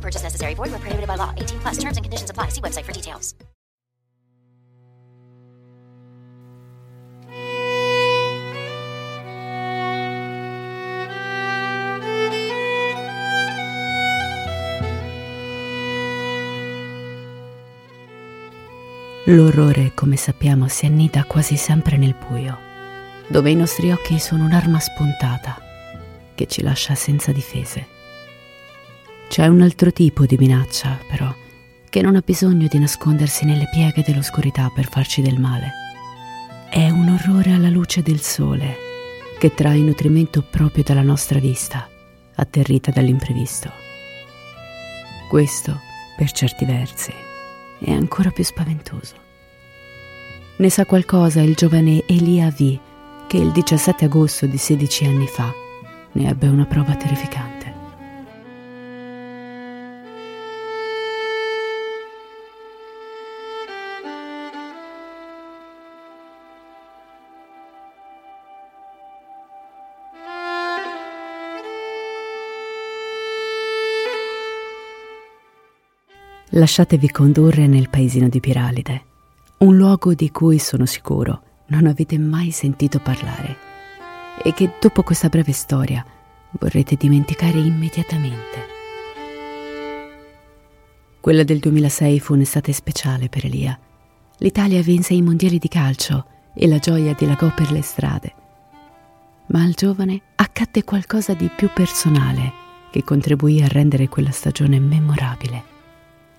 No purchase necessary. Void where prohibited by law. 18 plus terms and conditions apply. See website for details. L'orrore, come sappiamo, si annida quasi sempre nel buio, dove i nostri occhi sono un'arma spuntata che ci lascia senza difese. C'è un altro tipo di minaccia, però, che non ha bisogno di nascondersi nelle pieghe dell'oscurità per farci del male. È un orrore alla luce del sole, che trae nutrimento proprio dalla nostra vista, atterrita dall'imprevisto. Questo, per certi versi, è ancora più spaventoso. Ne sa qualcosa il giovane Elia V, che il 17 agosto di 16 anni fa ne ebbe una prova terrificante. Lasciatevi condurre nel paesino di Piralide, un luogo di cui sono sicuro non avete mai sentito parlare e che dopo questa breve storia vorrete dimenticare immediatamente. Quella del 2006 fu un'estate speciale per Elia. L'Italia vinse i mondiali di calcio e la gioia dilagò per le strade. Ma al giovane accadde qualcosa di più personale che contribuì a rendere quella stagione memorabile.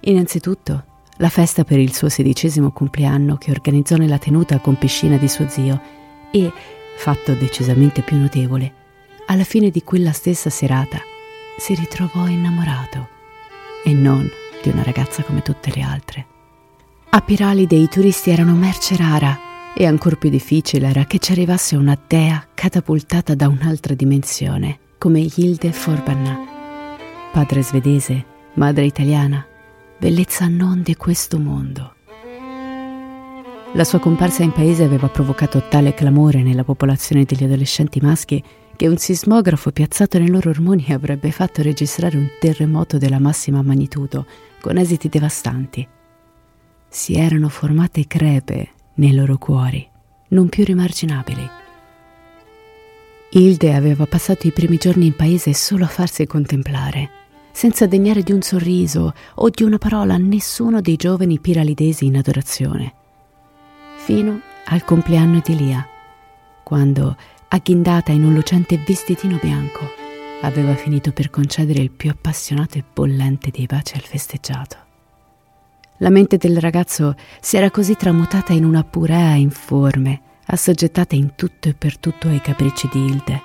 Innanzitutto, la festa per il suo sedicesimo compleanno che organizzò nella tenuta con piscina di suo zio e, fatto decisamente più notevole, alla fine di quella stessa serata si ritrovò innamorato e non di una ragazza come tutte le altre. A Piralide i turisti erano merce rara e ancor più difficile era che ci arrivasse una dea catapultata da un'altra dimensione, come Hilde Forbanna, padre svedese, madre italiana, bellezza non di questo mondo. La sua comparsa in paese aveva provocato tale clamore nella popolazione degli adolescenti maschi che un sismografo piazzato nei loro ormoni avrebbe fatto registrare un terremoto della massima magnitudo, con esiti devastanti. Si erano formate crepe nei loro cuori, non più rimarginabili. Hilde aveva passato i primi giorni in paese solo a farsi contemplare, senza degnare di un sorriso o di una parola a nessuno dei giovani piralidesi in adorazione, fino al compleanno di Lia, quando, agghindata in un lucente vestitino bianco, aveva finito per concedere il più appassionato e bollente dei baci al festeggiato. La mente del ragazzo si era così tramutata in una purea informe, assoggettata in tutto e per tutto ai capricci di Hilde,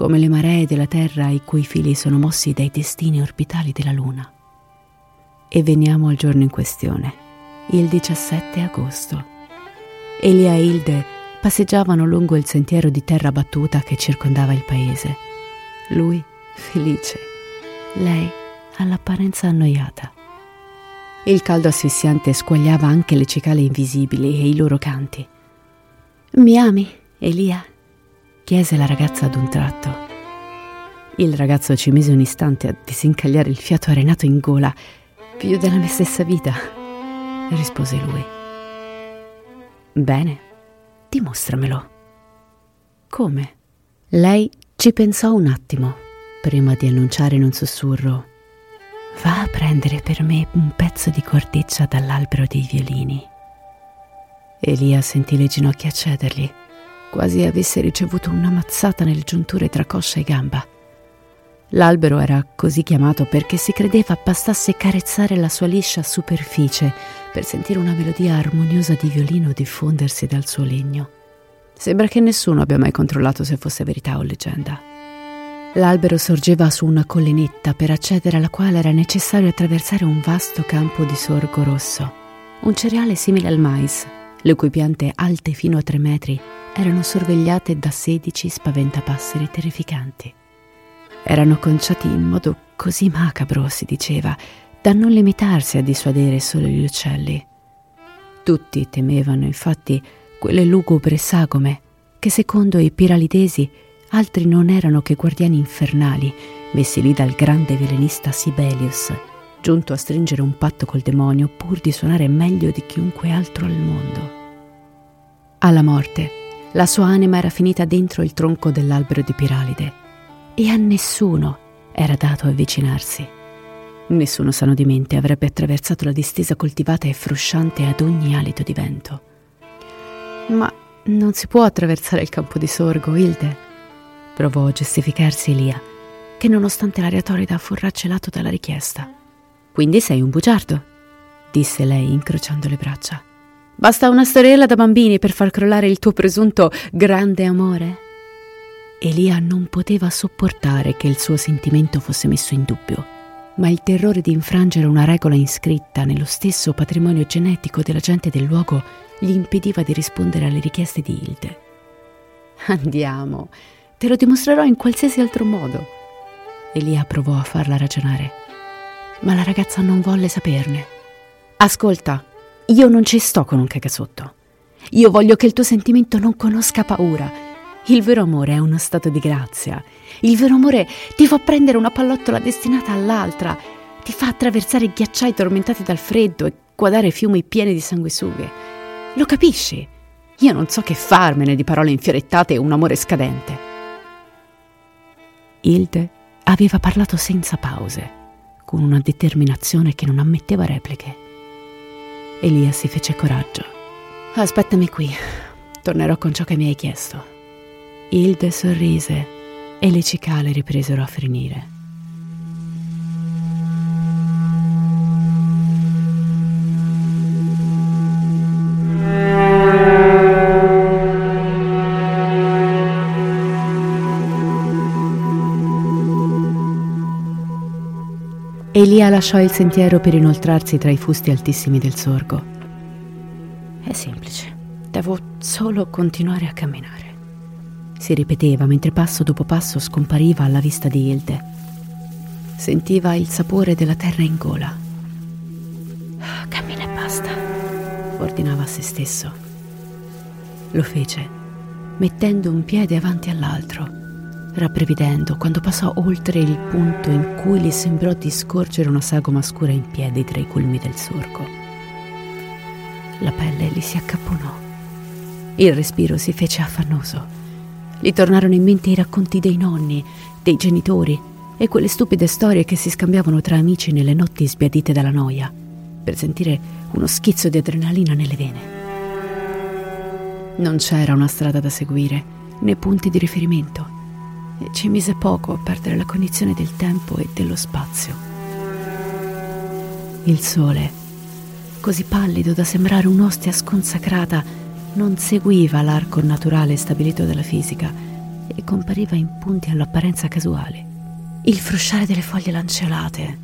come le maree della terra i cui fili sono mossi dai destini orbitali della luna. E veniamo al giorno in questione, il 17 agosto. Elia e Hilde passeggiavano lungo il sentiero di terra battuta che circondava il paese. Lui felice, lei all'apparenza annoiata. Il caldo asfissiante squagliava anche le cicale invisibili e i loro canti. Mi ami, Elia? Chiese la ragazza ad un tratto. Il ragazzo ci mise un istante a disincagliare il fiato arenato in gola, più della mia stessa vita, rispose lui. Bene, dimostramelo. Come? Lei ci pensò un attimo, prima di annunciare in un sussurro. Va a prendere per me un pezzo di corteccia dall'albero dei violini. Elia sentì le ginocchia cedergli, quasi avesse ricevuto una mazzata nelle giunture tra coscia e gamba. L'albero era così chiamato perché si credeva bastasse carezzare la sua liscia superficie per sentire una melodia armoniosa di violino diffondersi dal suo legno. Sembra che nessuno abbia mai controllato se fosse verità o leggenda. L'albero sorgeva su una collinetta per accedere alla quale era necessario attraversare un vasto campo di sorgo rosso, un cereale simile al mais, le cui piante alte fino a tre metri erano sorvegliate da sedici spaventapasseri terrificanti. Erano conciati in modo così macabro, si diceva, da non limitarsi a dissuadere solo gli uccelli. Tutti temevano, infatti, quelle lugubre sagome che, secondo i piralidesi, altri non erano che guardiani infernali messi lì dal grande velenista Sibelius, giunto a stringere un patto col demonio pur di suonare meglio di chiunque altro al mondo. Alla morte, la sua anima era finita dentro il tronco dell'albero di Piralide e a nessuno era dato avvicinarsi. Nessuno sano di mente avrebbe attraversato la distesa coltivata e frusciante ad ogni alito di vento. Ma non si può attraversare il campo di sorgo, Hilde, provò a giustificarsi Elia, che nonostante l'aria torrida fu raggelato dalla richiesta. Quindi sei un bugiardo, disse lei incrociando le braccia. Basta una storiella da bambini per far crollare il tuo presunto grande amore? Elia non poteva sopportare che il suo sentimento fosse messo in dubbio, ma il terrore di infrangere una regola iscritta nello stesso patrimonio genetico della gente del luogo gli impediva di rispondere alle richieste di Hilde. Andiamo, te lo dimostrerò in qualsiasi altro modo. Elia provò a farla ragionare, ma la ragazza non volle saperne. Ascolta, io non ci sto con un cagasotto. Io voglio che il tuo sentimento non conosca paura. Il vero amore è uno stato di grazia. Il vero amore ti fa prendere una pallottola destinata all'altra, ti fa attraversare ghiacciai tormentati dal freddo e guardare fiumi pieni di sanguisughe. Lo capisci? Io non so che farmene di parole infiorettate e un amore scadente. Hilde aveva parlato senza pause, con una determinazione che non ammetteva repliche. Elia si fece coraggio. Aspettami qui, tornerò con ciò che mi hai chiesto. Hilde sorrise e le cicale ripresero a frenire. Elia lasciò il sentiero per inoltrarsi tra i fusti altissimi del sorgo. È semplice, devo solo continuare a camminare. Si ripeteva mentre passo dopo passo scompariva alla vista di Hilde. Sentiva il sapore della terra in gola. Cammina e basta, ordinava a se stesso. Lo fece, mettendo un piede avanti all'altro rabbrividendo quando passò oltre il punto in cui gli sembrò di scorgere una sagoma scura in piedi tra i culmi del sorgo. La pelle gli si accapponò. Il respiro si fece affannoso. Gli tornarono in mente i racconti dei nonni, dei genitori e quelle stupide storie che si scambiavano tra amici nelle notti sbiadite dalla noia, per sentire uno schizzo di adrenalina nelle vene. Non c'era una strada da seguire, né punti di riferimento ci mise poco a perdere la cognizione del tempo e dello spazio. Il sole, così pallido da sembrare un'ostia sconsacrata, non seguiva l'arco naturale stabilito dalla fisica e compariva in punti all'apparenza casuale. Il frusciare delle foglie lanceolate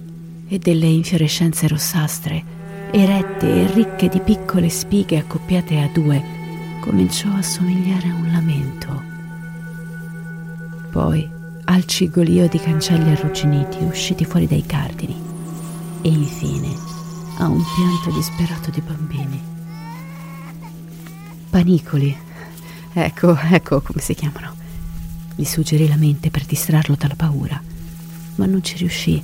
e delle infiorescenze rossastre, erette e ricche di piccole spighe accoppiate a due, cominciò a somigliare a un lamento poi al cigolio di cancelli arrugginiti usciti fuori dai cardini e infine a un pianto disperato di bambini. Panicoli, ecco, ecco come si chiamano. Gli suggerì la mente per distrarlo dalla paura, ma non ci riuscì.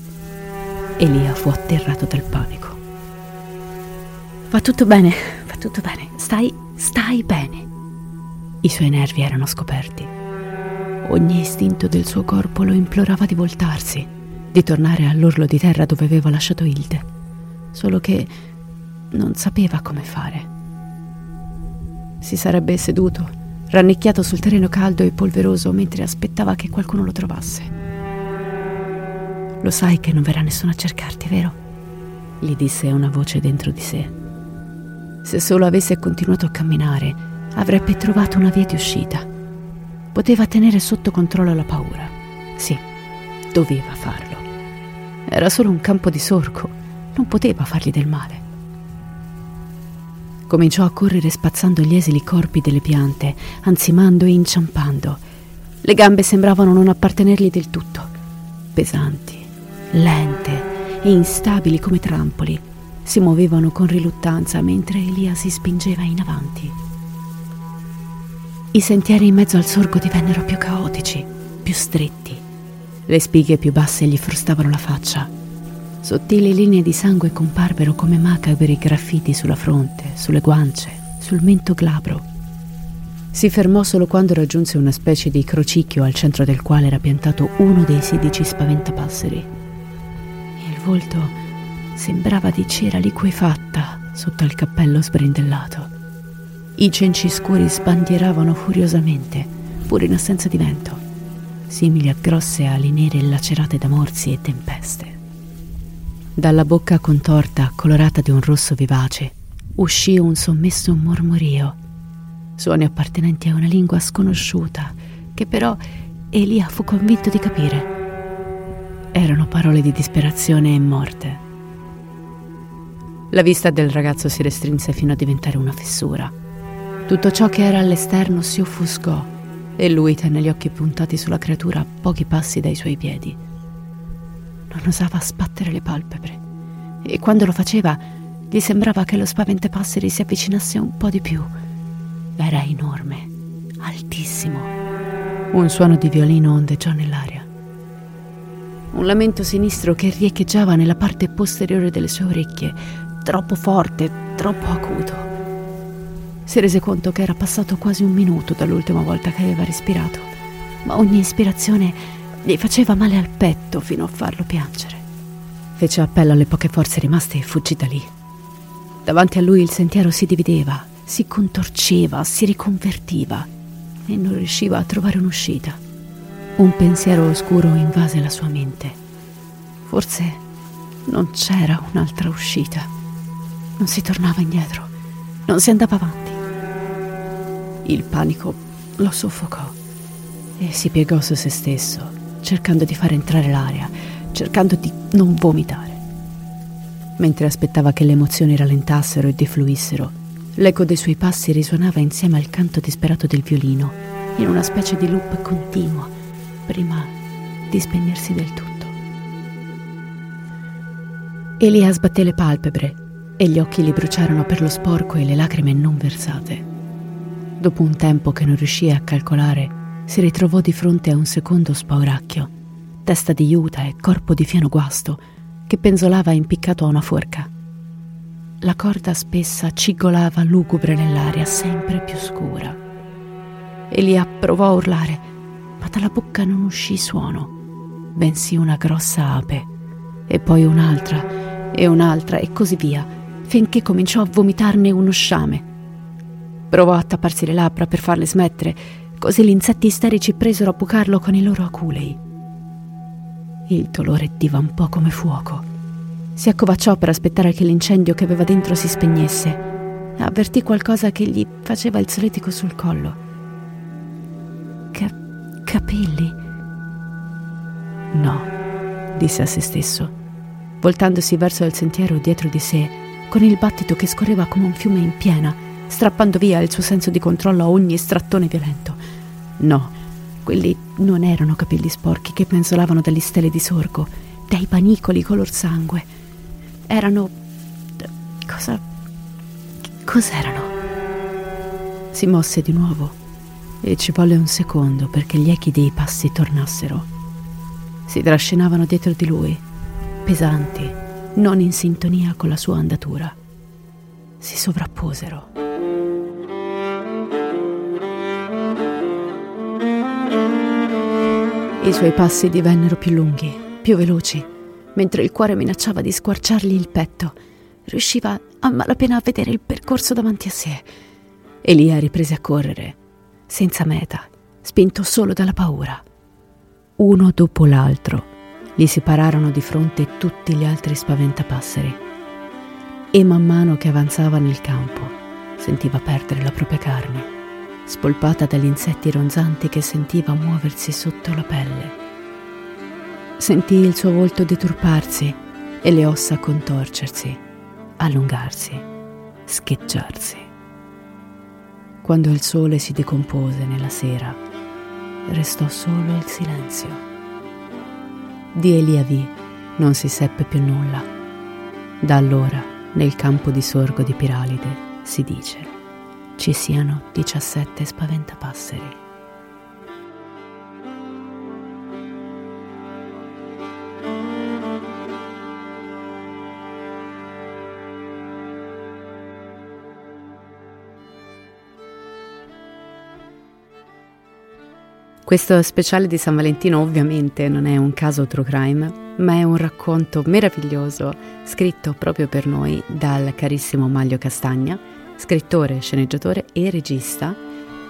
Elia fu atterrato dal panico. Va tutto bene, va tutto bene, stai, stai bene. I suoi nervi erano scoperti. Ogni istinto del suo corpo lo implorava di voltarsi, di tornare all'orlo di terra dove aveva lasciato Hilde, solo che non sapeva come fare. Si sarebbe seduto, rannicchiato sul terreno caldo e polveroso mentre aspettava che qualcuno lo trovasse. Lo sai che non verrà nessuno a cercarti, vero? gli disse una voce dentro di sé. Se solo avesse continuato a camminare, avrebbe trovato una via di uscita. Poteva tenere sotto controllo la paura. Sì, doveva farlo. Era solo un campo di sorco, non poteva fargli del male. Cominciò a correre spazzando gli esili corpi delle piante, ansimando e inciampando. Le gambe sembravano non appartenergli del tutto, pesanti, lente e instabili come trampoli. Si muovevano con riluttanza mentre Elia si spingeva in avanti. I sentieri in mezzo al sorgo divennero più caotici, più stretti. Le spighe più basse gli frustavano la faccia. Sottili linee di sangue comparvero come macabri graffiti sulla fronte, sulle guance, sul mento glabro. Si fermò solo quando raggiunse una specie di crocicchio al centro del quale era piantato uno dei sedici spaventapasseri. Il volto sembrava di cera liquefatta sotto il cappello sbrindellato. I cenci scuri sbandieravano furiosamente, pur in assenza di vento, simili a grosse ali nere lacerate da morsi e tempeste. Dalla bocca contorta, colorata di un rosso vivace, uscì un sommesso mormorio, suoni appartenenti a una lingua sconosciuta, che però Elia fu convinto di capire. Erano parole di disperazione e morte. La vista del ragazzo si restrinse fino a diventare una fessura tutto ciò che era all'esterno si offuscò e lui tenne gli occhi puntati sulla creatura a pochi passi dai suoi piedi. Non osava sbattere le palpebre e quando lo faceva gli sembrava che lo spaventapasseri si avvicinasse un po' di più. Era enorme, altissimo. Un suono di violino ondeggiò nell'aria. Un lamento sinistro che riecheggiava nella parte posteriore delle sue orecchie, troppo forte, troppo acuto. Si rese conto che era passato quasi un minuto dall'ultima volta che aveva respirato, ma ogni ispirazione gli faceva male al petto fino a farlo piangere. Fece appello alle poche forze rimaste e fuggì da lì. Davanti a lui il sentiero si divideva, si contorceva, si riconvertiva e non riusciva a trovare un'uscita. Un pensiero oscuro invase la sua mente. Forse non c'era un'altra uscita. Non si tornava indietro, non si andava avanti. Il panico lo soffocò e si piegò su se stesso, cercando di far entrare l'aria, cercando di non vomitare. Mentre aspettava che le emozioni rallentassero e defluissero, l'eco dei suoi passi risuonava insieme al canto disperato del violino, in una specie di loop continuo, prima di spegnersi del tutto. Elia sbatté le palpebre e gli occhi gli bruciarono per lo sporco e le lacrime non versate. Dopo un tempo che non riuscì a calcolare, si ritrovò di fronte a un secondo spauracchio, testa di juta e corpo di fieno guasto, che penzolava impiccato a una forca. La corda spessa cigolava lugubre nell'aria, sempre più scura. Elia provò a urlare, ma dalla bocca non uscì suono, bensì una grossa ape, e poi un'altra, e un'altra, e così via, finché cominciò a vomitarne uno sciame Provò a tapparsi le labbra per farle smettere, così gli insetti isterici presero a bucarlo con i loro aculei. Il dolore divampò come fuoco. Si accovacciò per aspettare che l'incendio che aveva dentro si spegnesse. Avvertì qualcosa che gli faceva il soletico sul collo. Ca- capelli? No, disse a se stesso, voltandosi verso il sentiero dietro di sé, con il battito che scorreva come un fiume in piena strappando via il suo senso di controllo a ogni strattone violento. No, quelli non erano capelli sporchi che penzolavano dalle stelle di sorgo, dai panicoli color sangue. Erano Cosa... cos'erano? Si mosse di nuovo e ci volle un secondo perché gli echi dei passi tornassero. Si trascinavano dietro di lui, pesanti, non in sintonia con la sua andatura. Si sovrapposero. I suoi passi divennero più lunghi, più veloci, mentre il cuore minacciava di squarciargli il petto. Riusciva a malapena a vedere il percorso davanti a sé. Elia riprese a correre, senza meta, spinto solo dalla paura. Uno dopo l'altro gli si pararono di fronte tutti gli altri spaventapasseri. E man mano che avanzava nel campo, sentiva perdere la propria carne spolpata dagli insetti ronzanti che sentiva muoversi sotto la pelle. Sentì il suo volto deturparsi e le ossa contorcersi, allungarsi, scheggiarsi. Quando il sole si decompose nella sera, restò solo il silenzio. Di Eliavi non si seppe più nulla. Da allora, nel campo di sorgo di Piralide, si dice ci siano 17 spaventapasseri. Questo speciale di San Valentino ovviamente non è un caso true crime, ma è un racconto meraviglioso scritto proprio per noi dal carissimo Maglio Castagna scrittore, sceneggiatore e regista.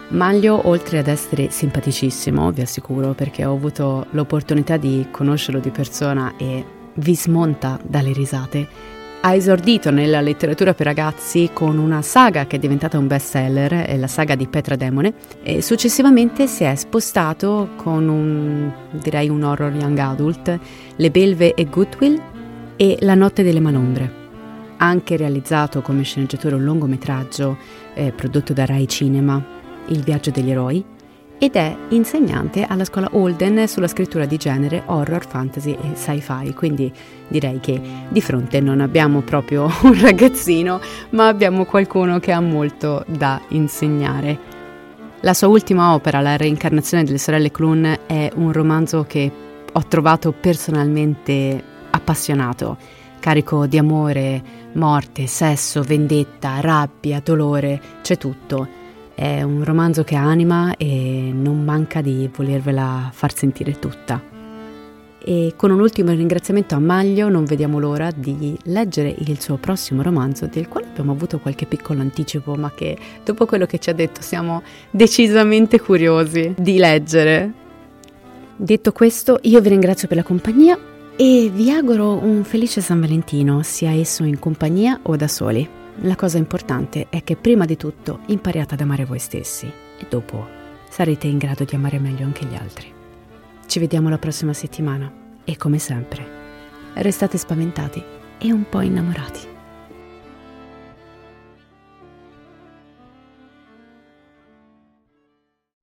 Maglio, oltre ad essere simpaticissimo, vi assicuro, perché ho avuto l'opportunità di conoscerlo di persona e vi smonta dalle risate, ha esordito nella letteratura per ragazzi con una saga che è diventata un best seller, la saga di Petra Demone, e successivamente si è spostato con un, direi un horror young adult, Le Belve e Goodwill e La notte delle manombre anche realizzato come sceneggiatore un lungometraggio eh, prodotto da Rai Cinema, Il viaggio degli eroi, ed è insegnante alla scuola Holden sulla scrittura di genere horror, fantasy e sci-fi, quindi direi che di fronte non abbiamo proprio un ragazzino, ma abbiamo qualcuno che ha molto da insegnare. La sua ultima opera, La reincarnazione delle sorelle Clun, è un romanzo che ho trovato personalmente appassionato carico di amore, morte, sesso, vendetta, rabbia, dolore, c'è tutto. È un romanzo che anima e non manca di volervela far sentire tutta. E con un ultimo ringraziamento a Maglio non vediamo l'ora di leggere il suo prossimo romanzo, del quale abbiamo avuto qualche piccolo anticipo, ma che dopo quello che ci ha detto siamo decisamente curiosi di leggere. Detto questo, io vi ringrazio per la compagnia e vi auguro un felice San Valentino, sia esso in compagnia o da soli. La cosa importante è che prima di tutto impariate ad amare voi stessi e dopo sarete in grado di amare meglio anche gli altri. Ci vediamo la prossima settimana e come sempre, restate spaventati e un po' innamorati.